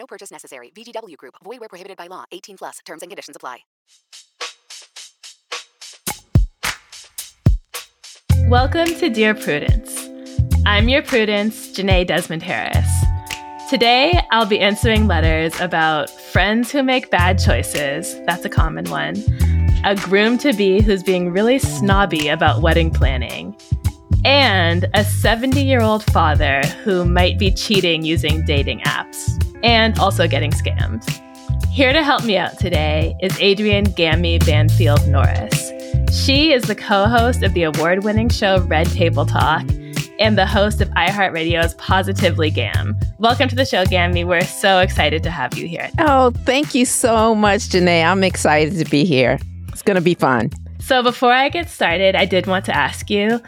No purchase necessary. VGW Group. Void where prohibited by law. 18 plus. Terms and conditions apply. Welcome to Dear Prudence. I'm your Prudence, Jenée Desmond Harris. Today, I'll be answering letters about friends who make bad choices. That's a common one. A groom to be who's being really snobby about wedding planning. And a 70 year old father who might be cheating using dating apps and also getting scammed. Here to help me out today is Adrienne Gammy Banfield Norris. She is the co host of the award winning show Red Table Talk and the host of iHeartRadio's Positively Gam. Welcome to the show, Gammy. We're so excited to have you here. Oh, thank you so much, Jenée. I'm excited to be here. It's going to be fun. So, before I get started, I did want to ask you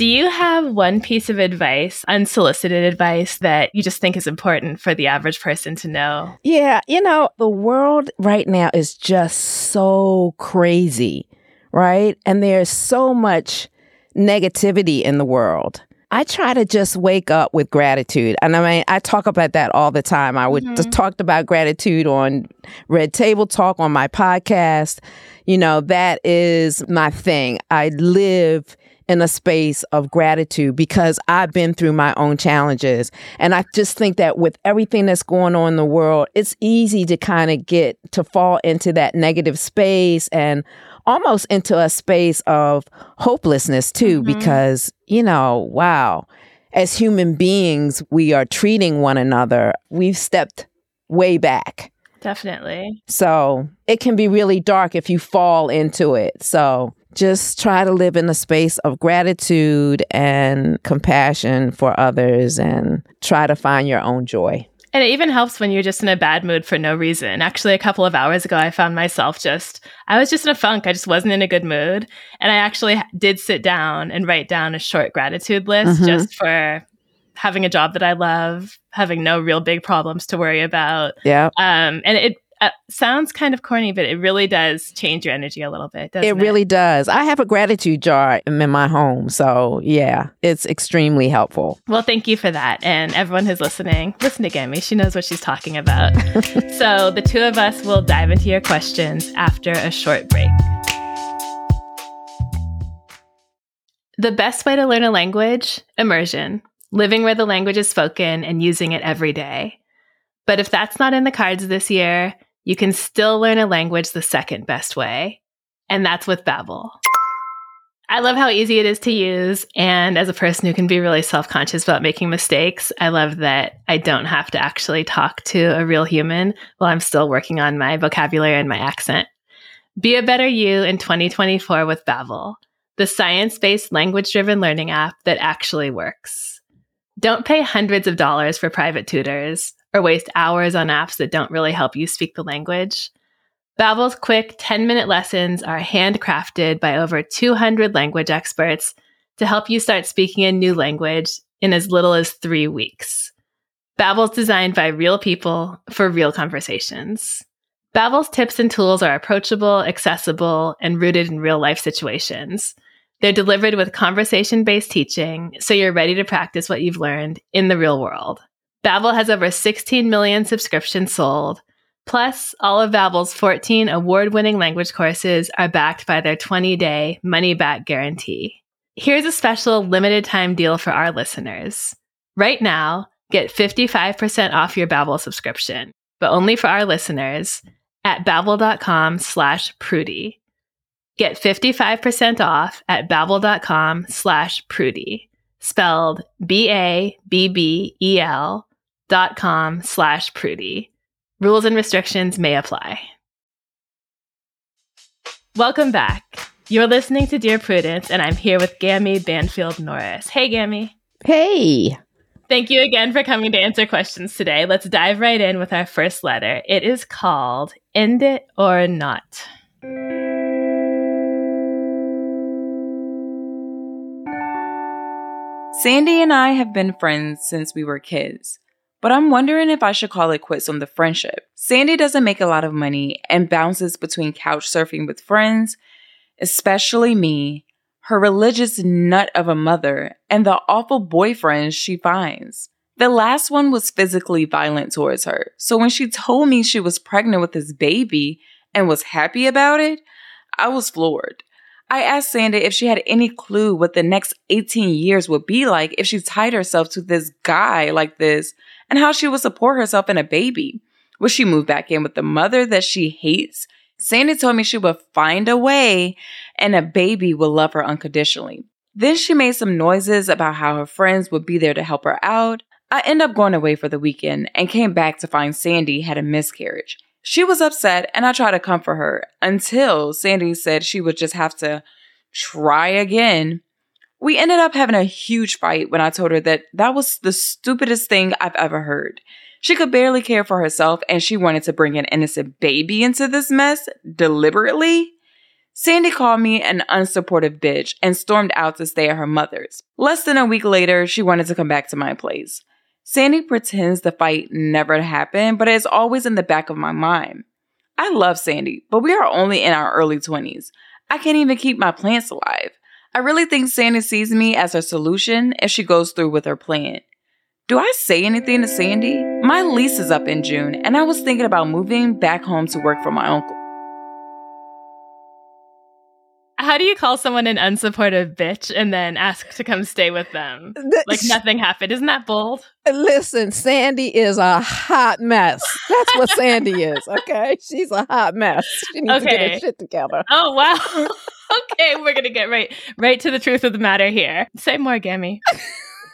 do you have one piece of advice, unsolicited advice, that you just think is important for the average person to know? Yeah, you know, the world right now is just so crazy, right? And there's so much negativity in the world. I try to just wake up with gratitude. And I mean, I talk about that all the time. I would mm-hmm. talked about gratitude on Red Table Talk on my podcast. You know, that is my thing. I live in a space of gratitude because I've been through my own challenges. And I just think that with everything that's going on in the world, it's easy to kind of get to fall into that negative space and almost into a space of hopelessness too, mm-hmm. because, you know, wow, as human beings, we are treating one another. We've stepped way back. Definitely. So it can be really dark if you fall into it. So just try to live in a space of gratitude and compassion for others and try to find your own joy. And it even helps when you're just in a bad mood for no reason. Actually, a couple of hours ago, I found myself just, I was just in a funk. I just wasn't in a good mood. And I actually did sit down and write down a short gratitude list mm-hmm. just for having a job that I love, having no real big problems to worry about. Yeah. Um, and it, uh, sounds kind of corny, but it really does change your energy a little bit. it really does. I have a gratitude jar in my home. So, yeah, it's extremely helpful. Well, thank you for that. And everyone who's listening, listen to Gammy. She knows what she's talking about. so, the two of us will dive into your questions after a short break. The best way to learn a language? Immersion. Living where the language is spoken and using it every day. But if that's not in the cards this year, you can still learn a language the second best way, and that's with Babbel. I love how easy it is to use, and as a person who can be really self-conscious about making mistakes, I love that I don't have to actually talk to a real human while I'm still working on my vocabulary and my accent. Be a better you in 2024 with Babbel, the science-based language-driven learning app that actually works. Don't pay hundreds of dollars for private tutors or waste hours on apps that don't really help you speak the language. Babbel's quick 10-minute lessons are handcrafted by over 200 language experts to help you start speaking a new language in as little as 3 weeks. Babbel's designed by real people for real conversations. Babbel's tips and tools are approachable, accessible, and rooted in real-life situations. They're delivered with conversation-based teaching, so you're ready to practice what you've learned in the real world. Babbel has over 16 million subscriptions sold. Plus, all of Babbel's 14 award-winning language courses are backed by their 20-day money-back guarantee. Here's a special limited time deal for our listeners. Right now, get 55% off your Babbel subscription, but only for our listeners at babbel.com slash prudie. Get 55% off at babbel.com slash prudie, spelled B-A-B-B-E-L dot com slash prudie. Rules and restrictions may apply. Welcome back. You're listening to Dear Prudence, and I'm here with Gammy Banfield Norris. Hey, Gammy. Hey. Thank you again for coming to answer questions today. Let's dive right in with our first letter. It is called End It or Not. Sandy and I have been friends since we were kids, but I'm wondering if I should call it quits on the friendship. Sandy doesn't make a lot of money and bounces between couch surfing with friends, especially me, her religious nut of a mother, and the awful boyfriends she finds. The last one was physically violent towards her, so when she told me she was pregnant with his baby and was happy about it, I was floored. I asked Sandy if she had any clue what the next 18 years would be like if she tied herself to this guy like this and how she would support herself and a baby. Would she move back in with the mother that she hates? Sandy told me she would find a way and a baby will love her unconditionally. Then she made some noises about how her friends would be there to help her out. I ended up going away for the weekend and came back to find Sandy had a miscarriage. She was upset and I tried to comfort her until Sandy said she would just have to try again. We ended up having a huge fight when I told her that that was the stupidest thing I've ever heard. She could barely care for herself and she wanted to bring an innocent baby into this mess deliberately. Sandy called me an unsupportive bitch and stormed out to stay at her mother's. Less than a week later, she wanted to come back to my place. Sandy pretends the fight never happened, but it's always in the back of my mind. I love Sandy, but we are only in our early 20s. I can't even keep my plants alive. I really think Sandy sees me as her solution if she goes through with her plan. Do I say anything to Sandy? My lease is up in June, and I was thinking about moving back home to work for my uncle. How do you call someone an unsupportive bitch and then ask to come stay with them? Like nothing happened. Isn't that bold? Listen, Sandy is a hot mess. That's what Sandy is. Okay, she's a hot mess. She needs to get her shit together. Oh wow. okay, we're gonna get right right to the truth of the matter here. Say more, Gammy.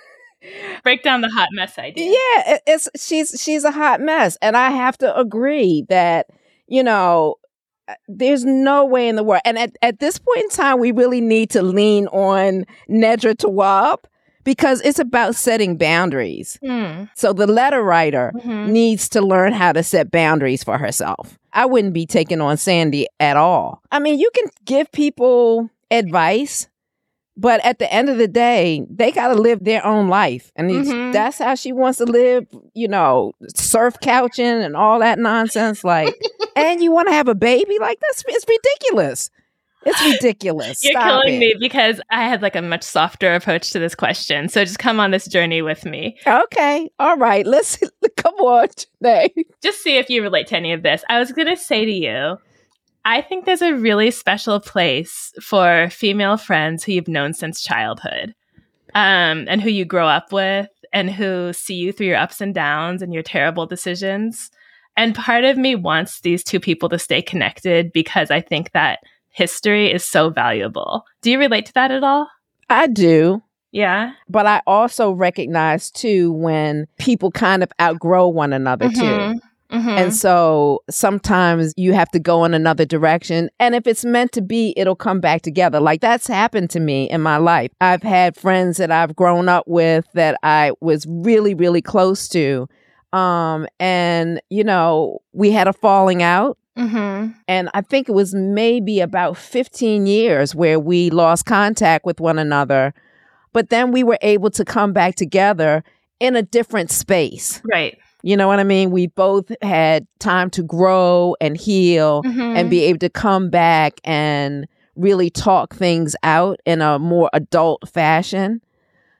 Break down the hot mess idea. Yeah, it's she's she's a hot mess, and I have to agree that you know there's no way in the world. And at, at this point in time, we really need to lean on Nedra Tawwab because it's about setting boundaries. Hmm. So the letter writer Mhm. needs to learn how to set boundaries for herself. I wouldn't be taking on Sandy at all. I mean, you can give people advice, but at the end of the day, they got to live their own life. And Mhm. that's how she wants to live, you know, surf couching and all that nonsense. Like, and you want to have a baby? Like, that's it's ridiculous. It's ridiculous. You're Stop killing it. me because I had like a much softer approach to this question. So just come on this journey with me. Okay. All right. Let's come on, Jenée. Just see if you relate to any of this. I was going to say to you, I think there's a really special place for female friends who you've known since childhood um, and who you grow up with and who see you through your ups and downs and your terrible decisions. And part of me wants these two people to stay connected because I think that history is so valuable. Do you relate to that at all? I do. Yeah. But I also recognize too when people kind of outgrow one another too. Mhm. Mhm. And so sometimes you have to go in another direction. And if it's meant to be, it'll come back together. Like that's happened to me in my life. I've had friends that I've grown up with that I was really, really close to. Um, and, you know, we had a falling out. Mhm. And I think it was maybe about 15 years where we lost contact with one another. But then we were able to come back together in a different space. Right. You know what I mean? We both had time to grow and heal Mhm. and be able to come back and really talk things out in a more adult fashion.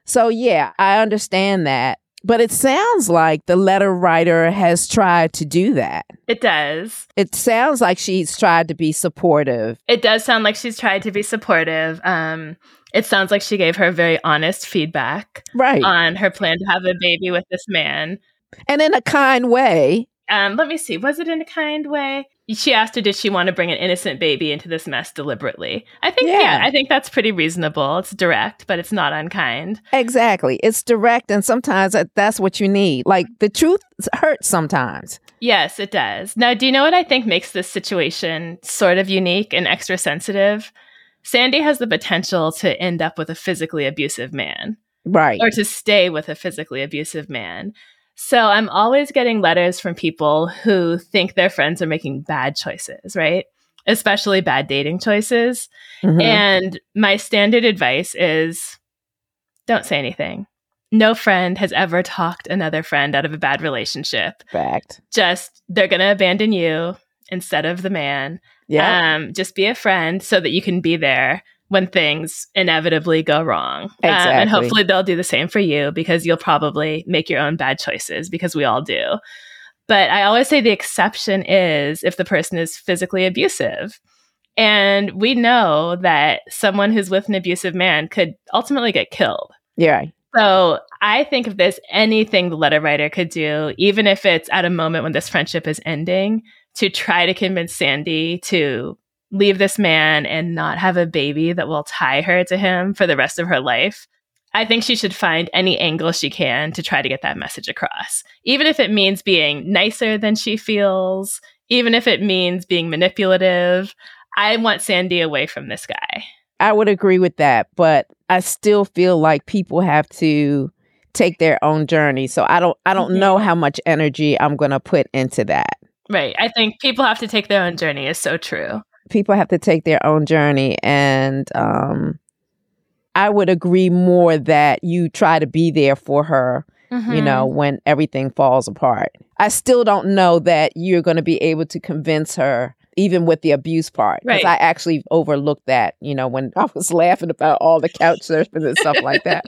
So, yeah, I understand that. But it sounds like the letter writer has tried to do that. It does. It sounds like she's tried to be supportive. It does sound like she's tried to be supportive. Um, it sounds like she gave her very honest feedback Right. on her plan to have a baby with this man. And in a kind way. Um, let me see. Was it in a kind way? She asked her, did she want to bring an innocent baby into this mess deliberately? I think, yeah, Yeah. I think that's pretty reasonable. It's direct, but it's not unkind. Exactly. It's direct, and sometimes that's what you need. Like the truth hurts sometimes. Yes, it does. Now, do you know what I think makes this situation sort of unique and extra sensitive? Sandy has the potential to end up with a physically abusive man. Right. or to stay with a physically abusive man. So I'm always getting letters from people who think their friends are making bad choices, right? Especially bad dating choices. Mhm. And my standard advice is don't say anything. No friend has ever talked another friend out of a bad relationship. Fact. Just they're going to abandon you instead of the man. Yeah. Um, just be a friend so that you can be there when things inevitably go wrong. Um, and hopefully they'll do the same for you because you'll probably make your own bad choices because we all do. But I always say the exception is if the person is physically abusive. And we know that someone who's with an abusive man could ultimately get killed. yeah. So I think if there's anything the letter writer could do, even if it's at a moment when this friendship is ending, to try to convince Sandy to leave this man and not have a baby that will tie her to him for the rest of her life. I think she should find any angle she can to try to get that message across. Even if it means being nicer than she feels, even if it means being manipulative. I want Sandy away from this guy. I would agree with that, but I still feel like people have to take their own journey. So I don't I don't know mm-hmm. how much energy I'm going to put into that. Right. I think people have to take their own journey is so true. People have to take their own journey and um I would agree more that you try to be there for her, you know, when everything falls apart. I still don't know that you're going to be able to convince her even with the abuse part because Right. I actually overlooked that, you know, when I was laughing about all the couch surfing and stuff like that.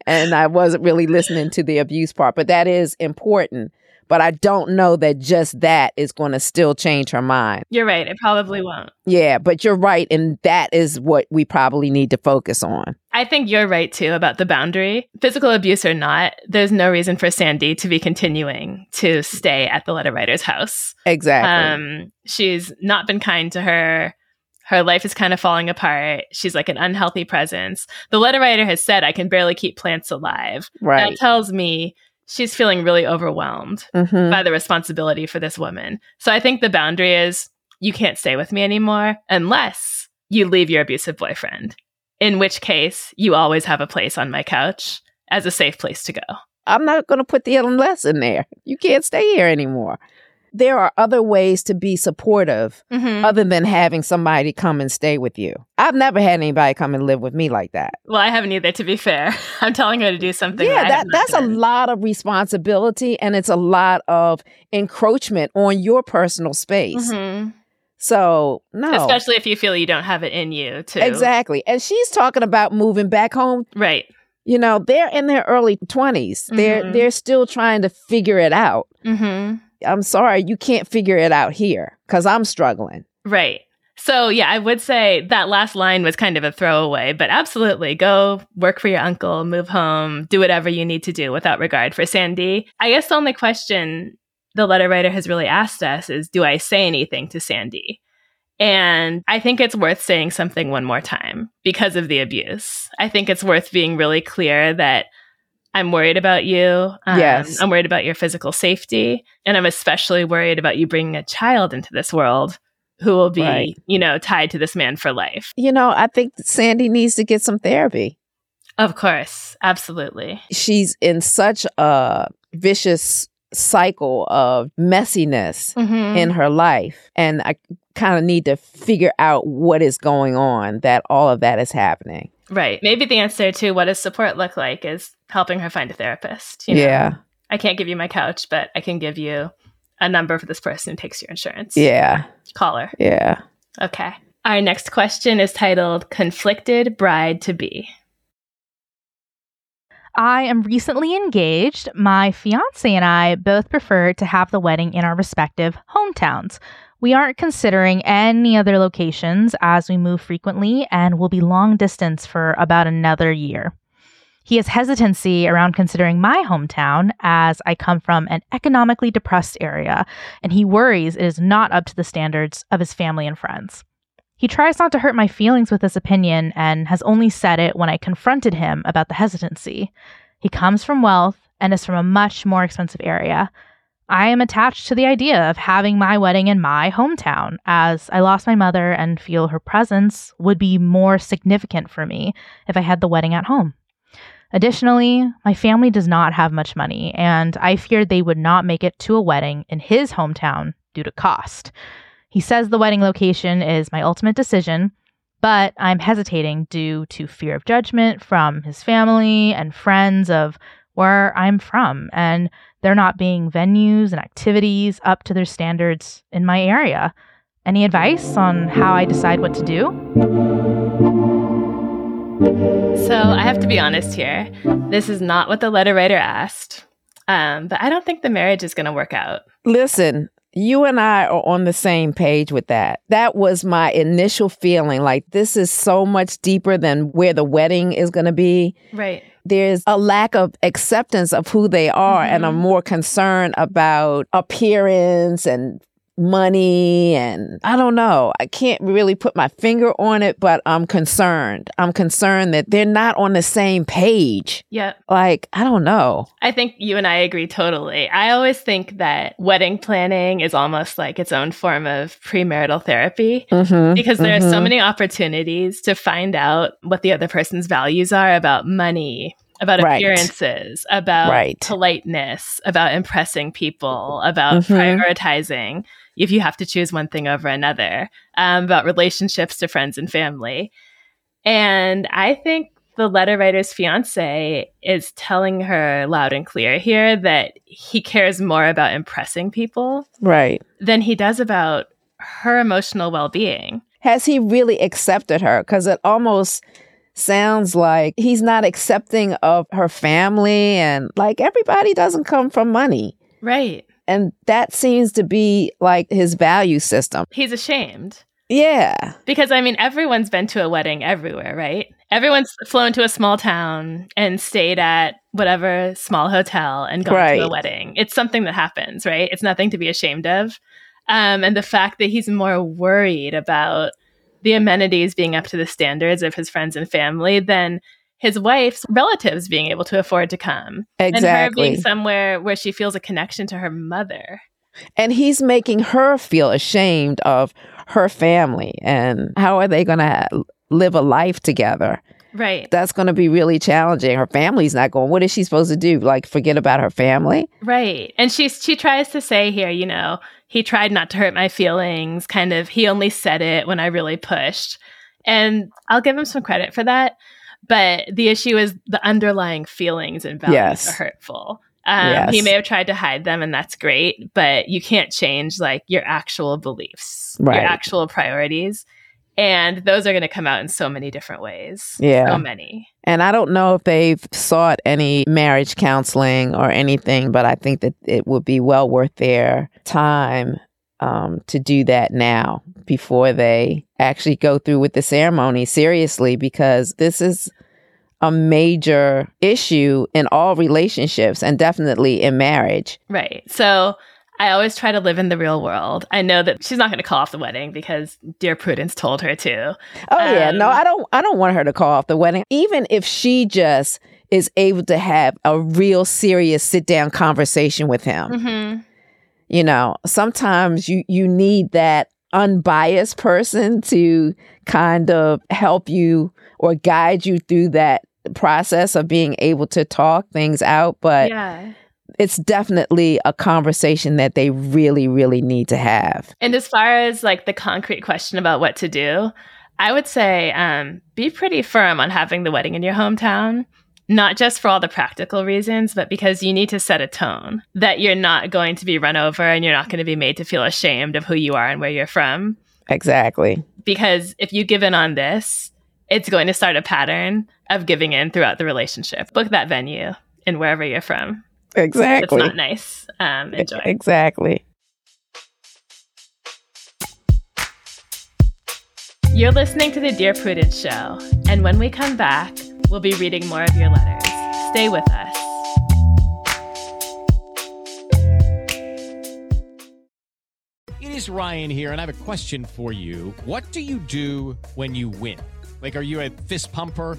and I wasn't really listening to the abuse part, but that is important. But I don't know that just that is going to still change her mind. You're right. It probably won't. Yeah, but you're right. And that is what we probably need to focus on. I think you're right too about the boundary. Physical abuse or not, there's no reason for Sandy to be continuing to stay at the letter writer's house. Exactly. Um, she's not been kind to her. Her life is kind of falling apart. She's like an unhealthy presence. The letter writer has said, I can barely keep plants alive. right. That tells me she's feeling really overwhelmed. hmm by the responsibility for this woman. So I think the boundary is you can't stay with me anymore unless you leave your abusive boyfriend, in which case you always have a place on my couch as a safe place to go. I'm not going to put the unless in there. You can't stay here anymore. There are other ways to be supportive Mhm. other than having somebody come and stay with you. I've never had anybody come and live with me like that. Well, I haven't either, to be fair. I'm telling her to do something. yeah, that, not that's a lot of responsibility and it's a lot of encroachment on your personal space. Mhm. So, no. Especially if you feel you don't have it in you to. Exactly. And she's talking about moving back home. Right. You know, they're in their early 20s. They're Mhm. they're still trying to figure it out. hmm I'm sorry, you can't figure it out here cuz I'm struggling. Right. So, yeah, I would say that last line was kind of a throwaway, but absolutely go work for your uncle, move home, do whatever you need to do without regard for Sandy. I guess the only question the letter writer has really asked us is do I say anything to Sandy? And I think it's worth saying something one more time because of the abuse. I think it's worth being really clear that I'm worried about you. Um, Yes. I'm worried about your physical safety. And I'm especially worried about you bringing a child into this world who will be, Right. you know, tied to this man for life. You know, I think Sandy needs to get some therapy. Of course. Absolutely. She's in such a vicious cycle of messiness Mhm. in her life and I kind of need to figure out what is going on that all of that is happening. Right. Maybe the answer to what does support look like is helping her find a therapist. you know? Yeah. I can't give you my couch, but I can give you a number for this person who takes your insurance. Yeah. Call her. Yeah. Okay. Our next question is titled Conflicted Bride to Be. I am recently engaged. My fiance and I both prefer to have the wedding in our respective hometowns. We aren't considering any other locations as we move frequently and will be long distance for about another year. He has hesitancy around considering my hometown as I come from an economically depressed area, and he worries it is not up to the standards of his family and friends. He tries not to hurt my feelings with this opinion and has only said it when I confronted him about the hesitancy. He comes from wealth and is from a much more expensive area. I am attached to the idea of having my wedding in my hometown, as I lost my mother and feel her presence would be more significant for me if I had the wedding at home. Additionally, my family does not have much money, and I feared they would not make it to a wedding in his hometown due to cost. He says the wedding location is my ultimate decision, but I'm hesitating due to fear of judgment from his family and friends of where I'm from, and there not being venues and activities up to their standards in my area. Any advice on how I decide what to do? So I have to be honest here. This is not what the letter writer asked. Um, but I don't think the marriage is going to work out. Listen, you and I are on the same page with that. That was my initial feeling like this is so much deeper than where the wedding is going to be. Right. There's a lack of acceptance of who they are and a mm-hmm. more concern about appearance and money and I don't know. I can't really put my finger on it, but I'm concerned. I'm concerned that they're not on the same page. Yeah. Like, I don't know. I think you and I agree totally. I always think that wedding planning is almost like its own form of premarital therapy Mm-hmm. because there are so many opportunities to find out what the other person's values are about money, about Right. appearances, about Right. politeness, about impressing people, about Mhm. prioritizing if you have to choose one thing over another, um, about relationships to friends and family. And I think the letter writer's fiance is telling her loud and clear here that he cares more about impressing people Right. than he does about her emotional well being. Has he really accepted her? Because it almost sounds like he's not accepting of her family and like everybody doesn't come from money. Right. And that seems to be like his value system. He's ashamed. Yeah. Because I mean, everyone's been to a wedding everywhere, right? Everyone's flown to a small town and stayed at whatever small hotel and gone to a wedding. It's something that happens, right? It's nothing to be ashamed of. Um, and the fact that he's more worried about the amenities being up to the standards of his friends and family than his wife's relatives being able to afford to come. And her Exactly. being somewhere where she feels a connection to her mother. And he's making her feel ashamed of her family. And how are they going to live a life together? Right. That's going to be really challenging. Her family's not going. What is she supposed to do? Like forget about her family? Right. And she she tries to say here, you know, he tried not to hurt my feelings, kind of he only said it when I really pushed. And I'll give him some credit for that. But the issue is the underlying feelings and values Yes. are hurtful. Um, He may have tried to hide them, and that's great, but you can't change like your actual beliefs, Right. your actual priorities. And those are going to come out in so many different ways. Yeah. So many. And I don't know if they've sought any marriage counseling or anything, but I think that it would be well worth their time um, to do that now before they actually go through with the ceremony seriously, because this is a major issue in all relationships and definitely in marriage. Right. So I always try to live in the real world. I know that she's not going to call off the wedding because dear Prudence told her to. Oh yeah, no, Um, I don't. I don't want her to call off the wedding. Even if she just is able to have a real serious sit down conversation with him. Mm-hmm. You know sometimes you you need that unbiased person to kind of help you or guide you through that process of being able to talk things out but yeah. it's definitely a conversation that they really really need to have And as far as like the concrete question about what to do, I would say um, be pretty firm on having the wedding in your hometown. Not just for all the practical reasons, but because you need to set a tone that you're not going to be run over and you're not going to be made to feel ashamed of who you are and where you're from. exactly because if you give in on this, it's going to start a pattern of giving in throughout the relationship. Book that venue and wherever you're from. Exactly. It's not nice. Um, enjoy. exactly You're listening to the Dear Prudence Show, and when we come back, we'll be reading more of your letters. Stay with us. It is Ryan here, and I have a question for you. What do you do when you win? Like, are you a fist pumper?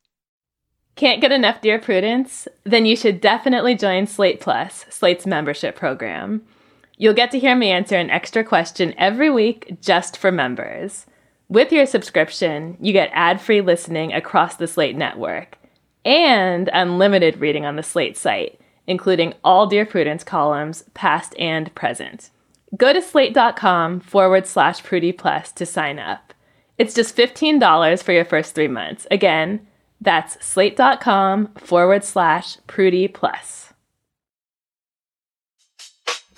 Can't get enough Dear Prudence? Then you should definitely join Slate Plus, Slate's membership program. You'll get to hear me answer an extra question every week just for members. With your subscription, you get ad free listening across the Slate network and unlimited reading on the Slate site, including all Dear Prudence columns, past and present. Go to slate.com forward slash Prudie Plus to sign up. It's just $15 for your first three months. Again, that's slate.com forward slash prudie Plus.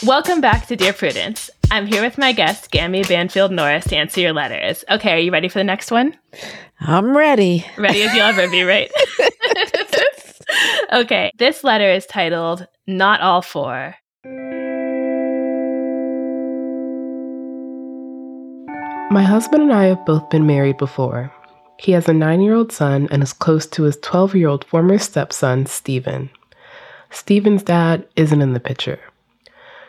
Welcome back to Dear Prudence. I'm here with my guest, Gammy Banfield Norris, to answer your letters. Okay, are you ready for the next one? I'm ready. Ready as you'll ever be, right? okay, this letter is titled Not All For. My husband and I have both been married before. He has a nine year old son and is close to his 12 year old former stepson, Stephen. Stephen's dad isn't in the picture.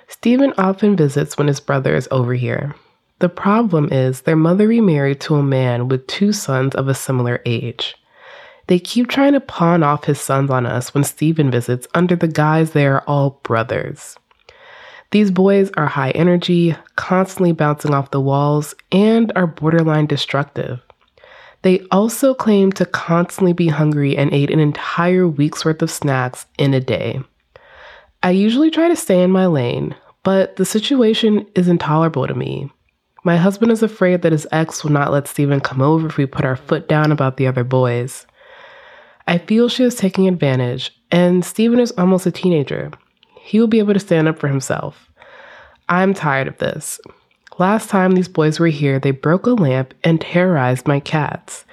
Stephen often visits when his brother is over here. The problem is their mother remarried to a man with two sons of a similar age. They keep trying to pawn off his sons on us when Stephen visits under the guise they are all brothers. These boys are high energy, constantly bouncing off the walls, and are borderline destructive. They also claim to constantly be hungry and ate an entire week's worth of snacks in a day. I usually try to stay in my lane, but the situation is intolerable to me. My husband is afraid that his ex will not let Stephen come over if we put our foot down about the other boys. I feel she is taking advantage, and Stephen is almost a teenager. He will be able to stand up for himself. I'm tired of this. Last time these boys were here, they broke a lamp and terrorized my cats.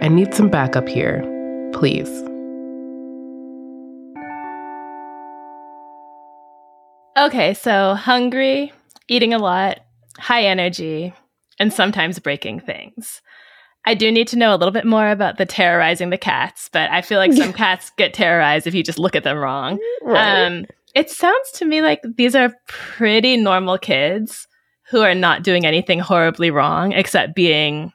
I need some backup here. Please. Okay, so hungry, eating a lot, high energy, and sometimes breaking things. I do need to know a little bit more about the terrorizing the cats, but I feel like some cats get terrorized if you just look at them wrong. Right. Um, it sounds to me like these are pretty normal kids who are not doing anything horribly wrong except being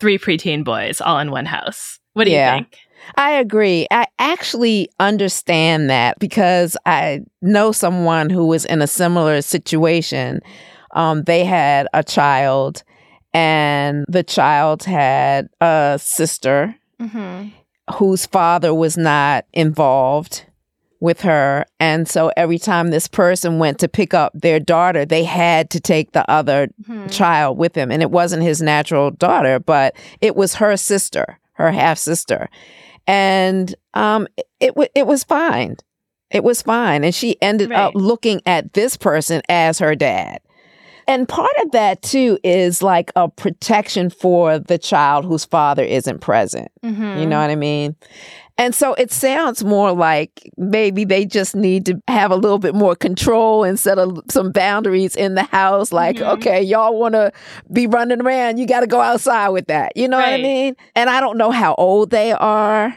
three preteen boys all in one house. What do Yeah. you think? I agree. I actually understand that because I know someone who was in a similar situation. Um, they had a child, and the child had a sister Mm-hmm. whose father was not involved with her. And so every time this person went to pick up their daughter, they had to take the other Mm-hmm. child with them. And it wasn't his natural daughter, but it was her sister, her half sister. And um, it, wa- it was fine. It was fine. And she ended up looking at this person as her dad. And part of that too is like a protection for the child whose father isn't present. Mm-hmm. You know what I mean? And so it sounds more like maybe they just need to have a little bit more control and set a, some boundaries in the house. Like, Mhm. okay, y'all want to be running around, you got to go outside with that. You know what I mean? And I don't know how old they are.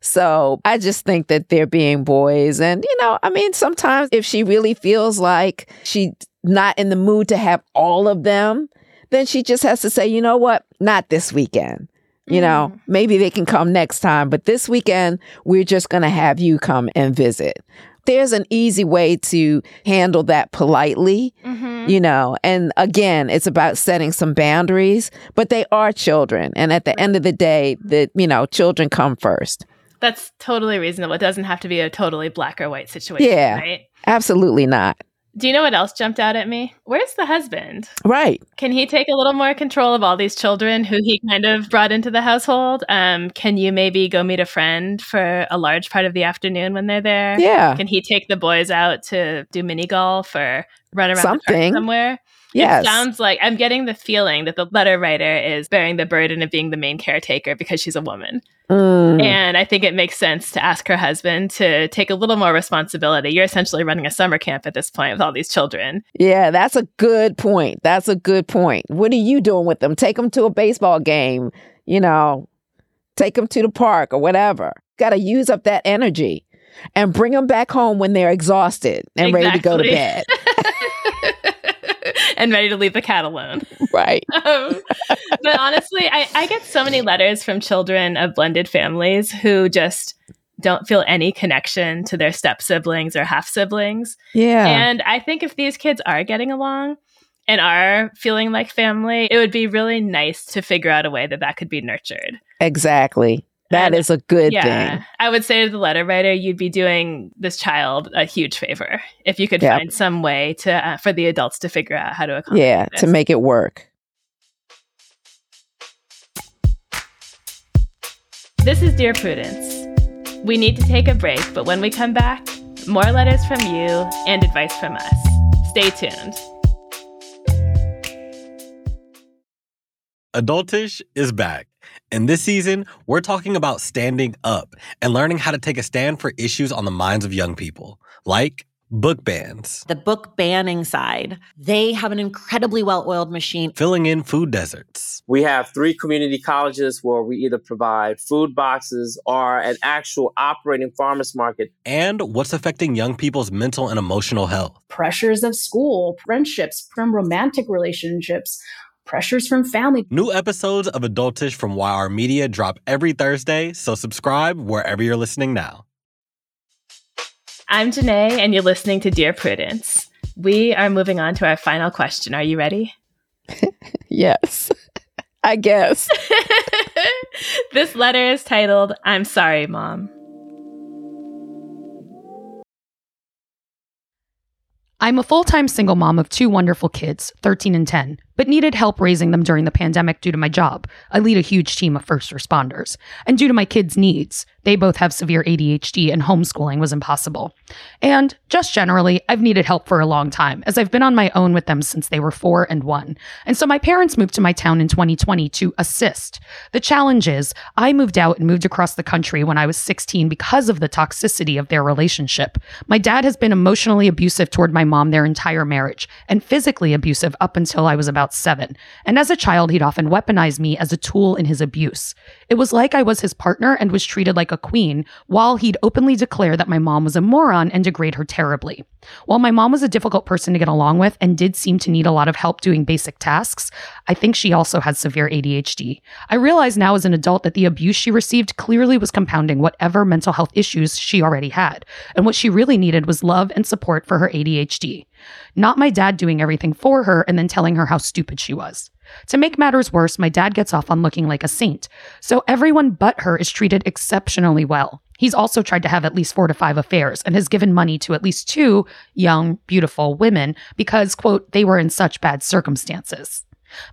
So I just think that they're being boys. And, you know, I mean, sometimes if she really feels like she not in the mood to have all of them, then she just has to say, you know what? Not this weekend. You know, Mm. maybe they can come next time, but this weekend, we're just going to have you come and visit. There's an easy way to handle that politely, Mhm. you know, and again, it's about setting some boundaries, but they are children. And at the end of the day, that, you know, children come first. That's totally reasonable. It doesn't have to be a totally black or white situation, Yeah. right? Absolutely not. Do you know what else jumped out at me? Where's the husband? Right. Can he take a little more control of all these children who he kind of brought into the household? Um, can you maybe go meet a friend for a large part of the afternoon when they're there? Yeah. Can he take the boys out to do mini golf or run around Something. somewhere? Yes. It sounds like I'm getting the feeling that the letter writer is bearing the burden of being the main caretaker because she's a woman. Mm. And I think it makes sense to ask her husband to take a little more responsibility. You're essentially running a summer camp at this point with all these children. Yeah, that's a good point. That's a good point. What are you doing with them? Take them to a baseball game, you know, take them to the park or whatever. Got to use up that energy and bring them back home when they're exhausted and ready to go to bed. and ready to leave the cat alone. Right. Um, but honestly, I, I get so many letters from children of blended families who just don't feel any connection to their step siblings or half siblings. Yeah. And I think if these kids are getting along and are feeling like family, it would be really nice to figure out a way that that could be nurtured. Exactly. That is a good yeah, thing. I would say to the letter writer, you'd be doing this child a huge favor if you could Yep. find some way to uh, for the adults to figure out how to accommodate. Yeah, this. to make it work. This is Dear Prudence. We need to take a break, but when we come back, more letters from you and advice from us. Stay tuned. Adultish is back. And this season, we're talking about standing up and learning how to take a stand for issues on the minds of young people, like book bans, the book banning side. They have an incredibly well oiled machine. filling in food deserts, We have three community colleges where we either provide food boxes or an actual operating farmers market. and what's affecting young people's mental and emotional health. pressures of school, friendships, from romantic relationships, pressures from family. New episodes of Adultish from YR Media drop every Thursday, so subscribe wherever you're listening now. I'm Jenée, and you're listening to Dear Prudence. We are moving on to our final question. Are you ready? Yes. I guess. this letter is titled, I'm Sorry, Mom. I'm a full time single mom of two wonderful kids, 13 and 10, but needed help raising them during the pandemic due to my job. I lead a huge team of first responders. And due to my kids' needs, they both have severe ADHD and homeschooling was impossible. And just generally, I've needed help for a long time, as I've been on my own with them since they were four and one. And so my parents moved to my town in 2020 to assist. The challenge is, I moved out and moved across the country when I was 16 because of the toxicity of their relationship. My dad has been emotionally abusive toward my mom their entire marriage, and physically abusive up until I was about seven. And as a child, he'd often weaponize me as a tool in his abuse. It was like I was his partner and was treated like a queen, while he'd openly declare that my mom was a moron and degrade her terribly. While my mom was a difficult person to get along with and did seem to need a lot of help doing basic tasks, I think she also has severe ADHD. I realize now as an adult that the abuse she received clearly was compounding whatever mental health issues she already had, and what she really needed was love and support for her ADHD. Not my dad doing everything for her and then telling her how stupid she was. To make matters worse, my dad gets off on looking like a saint. So everyone but her is treated exceptionally well. He's also tried to have at least four to five affairs and has given money to at least two young, beautiful women because, quote, they were in such bad circumstances.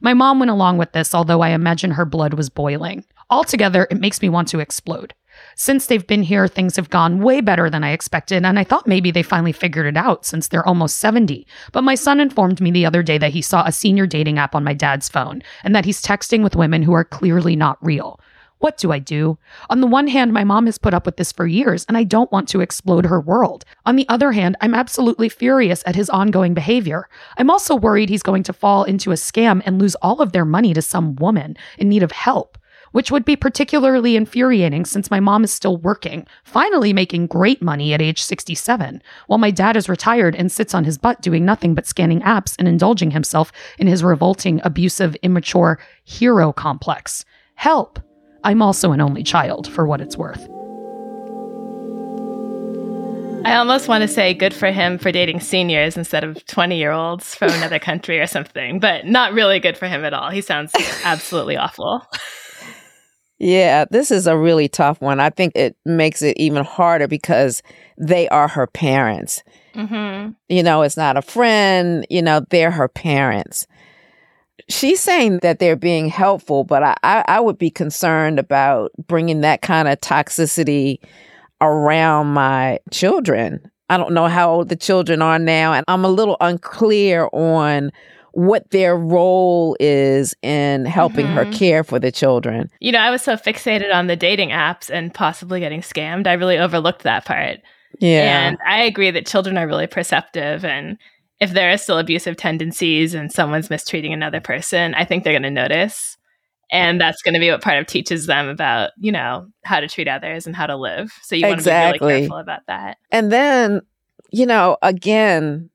My mom went along with this, although I imagine her blood was boiling. Altogether, it makes me want to explode. Since they've been here, things have gone way better than I expected, and I thought maybe they finally figured it out since they're almost 70. But my son informed me the other day that he saw a senior dating app on my dad's phone and that he's texting with women who are clearly not real. What do I do? On the one hand, my mom has put up with this for years, and I don't want to explode her world. On the other hand, I'm absolutely furious at his ongoing behavior. I'm also worried he's going to fall into a scam and lose all of their money to some woman in need of help. Which would be particularly infuriating since my mom is still working, finally making great money at age 67, while my dad is retired and sits on his butt doing nothing but scanning apps and indulging himself in his revolting, abusive, immature hero complex. Help! I'm also an only child, for what it's worth. I almost want to say good for him for dating seniors instead of 20 year olds from another country or something, but not really good for him at all. He sounds absolutely awful. Yeah, this is a really tough one. I think it makes it even harder because they are her parents. Mm-hmm. You know, it's not a friend, you know, they're her parents. She's saying that they're being helpful, but I, I, I would be concerned about bringing that kind of toxicity around my children. I don't know how old the children are now, and I'm a little unclear on what their role is in helping her Mhm. care for the children. You know, I was so fixated on the dating apps and possibly getting scammed. I really overlooked that part. Yeah. And I agree that children are really perceptive. And if there are still abusive tendencies and someone's mistreating another person, I think they're going to notice. And that's going to be what part of teaches them about, you know, how to treat others and how to live. So you want to be really careful about that. And then, you know, again,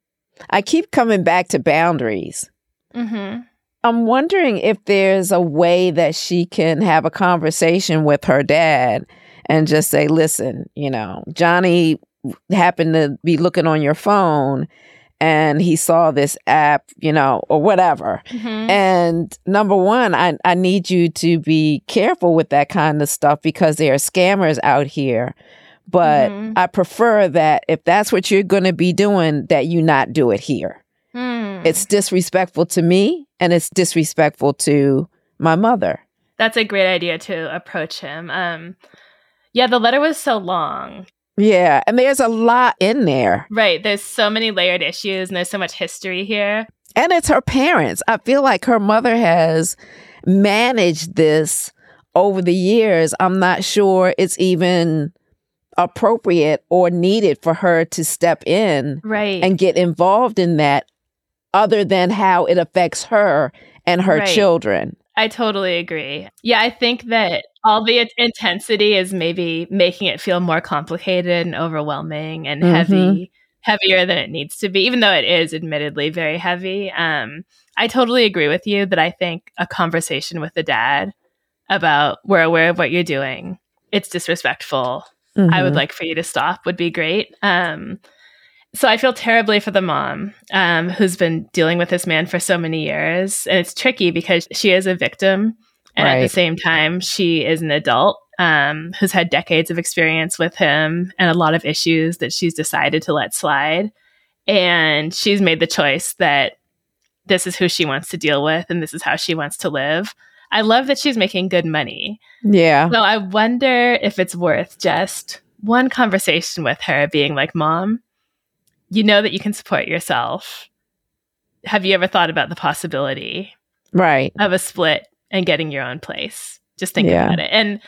I keep coming back to boundaries. Mm-hmm. I'm wondering if there's a way that she can have a conversation with her dad and just say, listen, you know, Johnny happened to be looking on your phone and he saw this app, you know, or whatever. Mm-hmm. And number one, I, I need you to be careful with that kind of stuff because there are scammers out here. But Mhm. I prefer that if that's what you're going to be doing, that you not do it here. Hmm. It's disrespectful to me and it's disrespectful to my mother. That's a great idea to approach him. Um, yeah, the letter was so long. Yeah. And there's a lot in there. Right. There's so many layered issues and there's so much history here. And it's her parents. I feel like her mother has managed this over the years. I'm not sure it's even appropriate or needed for her to step in Right. and get involved in that other than how it affects her and her Right. children. I totally agree. Yeah, I think that all the int- intensity is maybe making it feel more complicated and overwhelming and Mhm. heavy, heavier than it needs to be, even though it is admittedly very heavy. Um, I totally agree with you that I think a conversation with the dad about we're aware of what you're doing, it's disrespectful. I would Mhm. like for you to stop would be great. Um, so I feel terribly for the mom um, who's been dealing with this man for so many years, and it's tricky because she is a victim, and at the same time, she is an adult um, who's had decades of experience with him and a lot of issues that she's decided to let slide, and she's made the choice that this is who she wants to deal with, and this is how she wants to live. I love that she's making good money. Yeah. So I wonder if it's worth just one conversation with her being like, Mom, you know that you can support yourself. Have you ever thought about the possibility Right. of a split and getting your own place? Just think Yeah. about it. And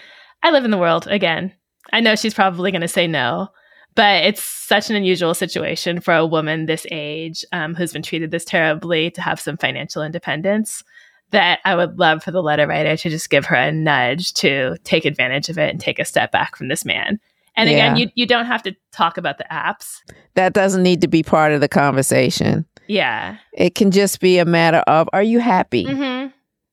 I live in the world again. I know she's probably going to say no, but it's such an unusual situation for a woman this age um, who's been treated this terribly to have some financial independence that I would love for the letter writer to just give her a nudge to take advantage of it and take a step back from this man. And again, you, you don't have to talk about the apps. That doesn't need to be part of the conversation. Yeah. It can just be a matter of are you happy? hmm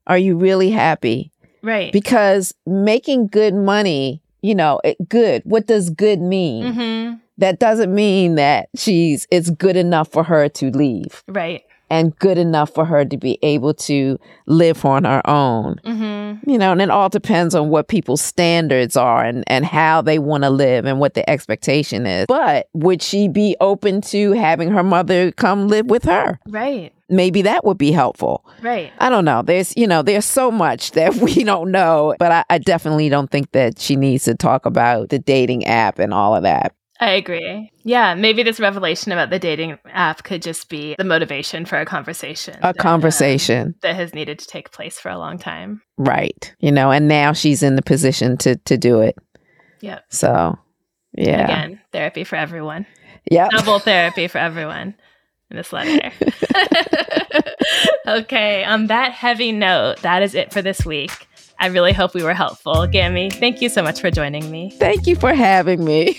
Are you really happy? Right. Because making good money, you know, it, good. What does good mean? hmm That doesn't mean that she's it's good enough for her to leave Right. And good enough for her to be able to live on her own. hmm You know, and it all depends on what people's standards are and, and how they want to live and what the expectation is. But would she be open to having her mother come live with her? Right. Maybe that would be helpful. Right. I don't know. There's, you know, there's so much that we don't know, but I, I definitely don't think that she needs to talk about the dating app and all of that. I agree. Yeah, maybe this revelation about the dating app could just be the motivation for a conversation. A um, conversation. that has needed to take place for a long time. Right. You know, and now she's in the position to to do it. Yep. So, yeah. Again, therapy for everyone. Yep. Double therapy for everyone in this letter. okay, on that heavy note, that is it for this week. I really hope we were helpful. Gammy, thank you so much for joining me. Thank you for having me.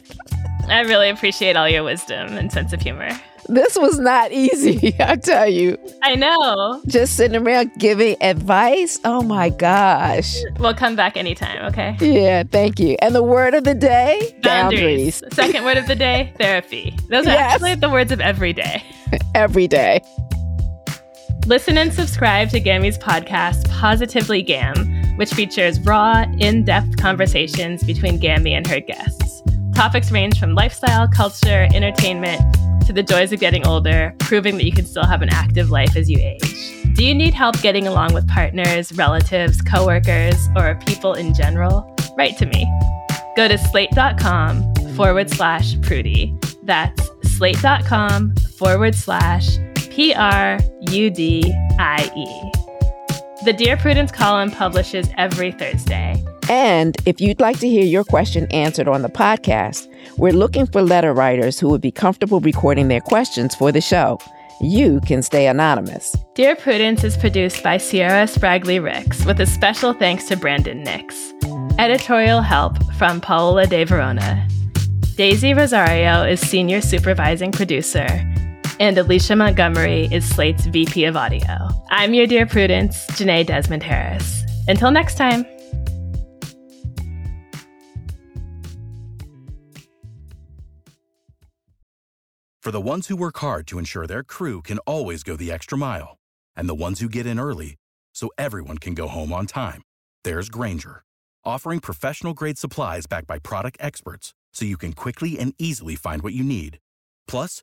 I really appreciate all your wisdom and sense of humor. This was not easy, I tell you. I know. Just sitting around giving advice. Oh my gosh. We'll come back anytime, okay? Yeah, thank you. And the word of the day boundaries. boundaries. Second word of the day therapy. Those are yes. actually the words of every day. every day. Listen and subscribe to Gammy's podcast, Positively Gam, which features raw, in depth conversations between Gammy and her guests. Topics range from lifestyle, culture, entertainment, to the joys of getting older, proving that you can still have an active life as you age. Do you need help getting along with partners, relatives, coworkers, or people in general? Write to me. Go to slate.com forward slash prudie. That's slate.com forward slash P R U D I E. The Dear Prudence column publishes every Thursday. And if you'd like to hear your question answered on the podcast, we're looking for letter writers who would be comfortable recording their questions for the show. You can stay anonymous. Dear Prudence is produced by Se'era Spragley Ricks with a special thanks to Brandon Nix. Editorial help from Paola De Verona. Daisy Rosario is senior supervising producer, and Alicia Montgomery is Slate's VP of Audio. I'm your Dear Prudence, Jenée Desmond Harris. Until next time. For the ones who work hard to ensure their crew can always go the extra mile, and the ones who get in early so everyone can go home on time, there's Grainger, offering professional grade supplies backed by product experts so you can quickly and easily find what you need. Plus,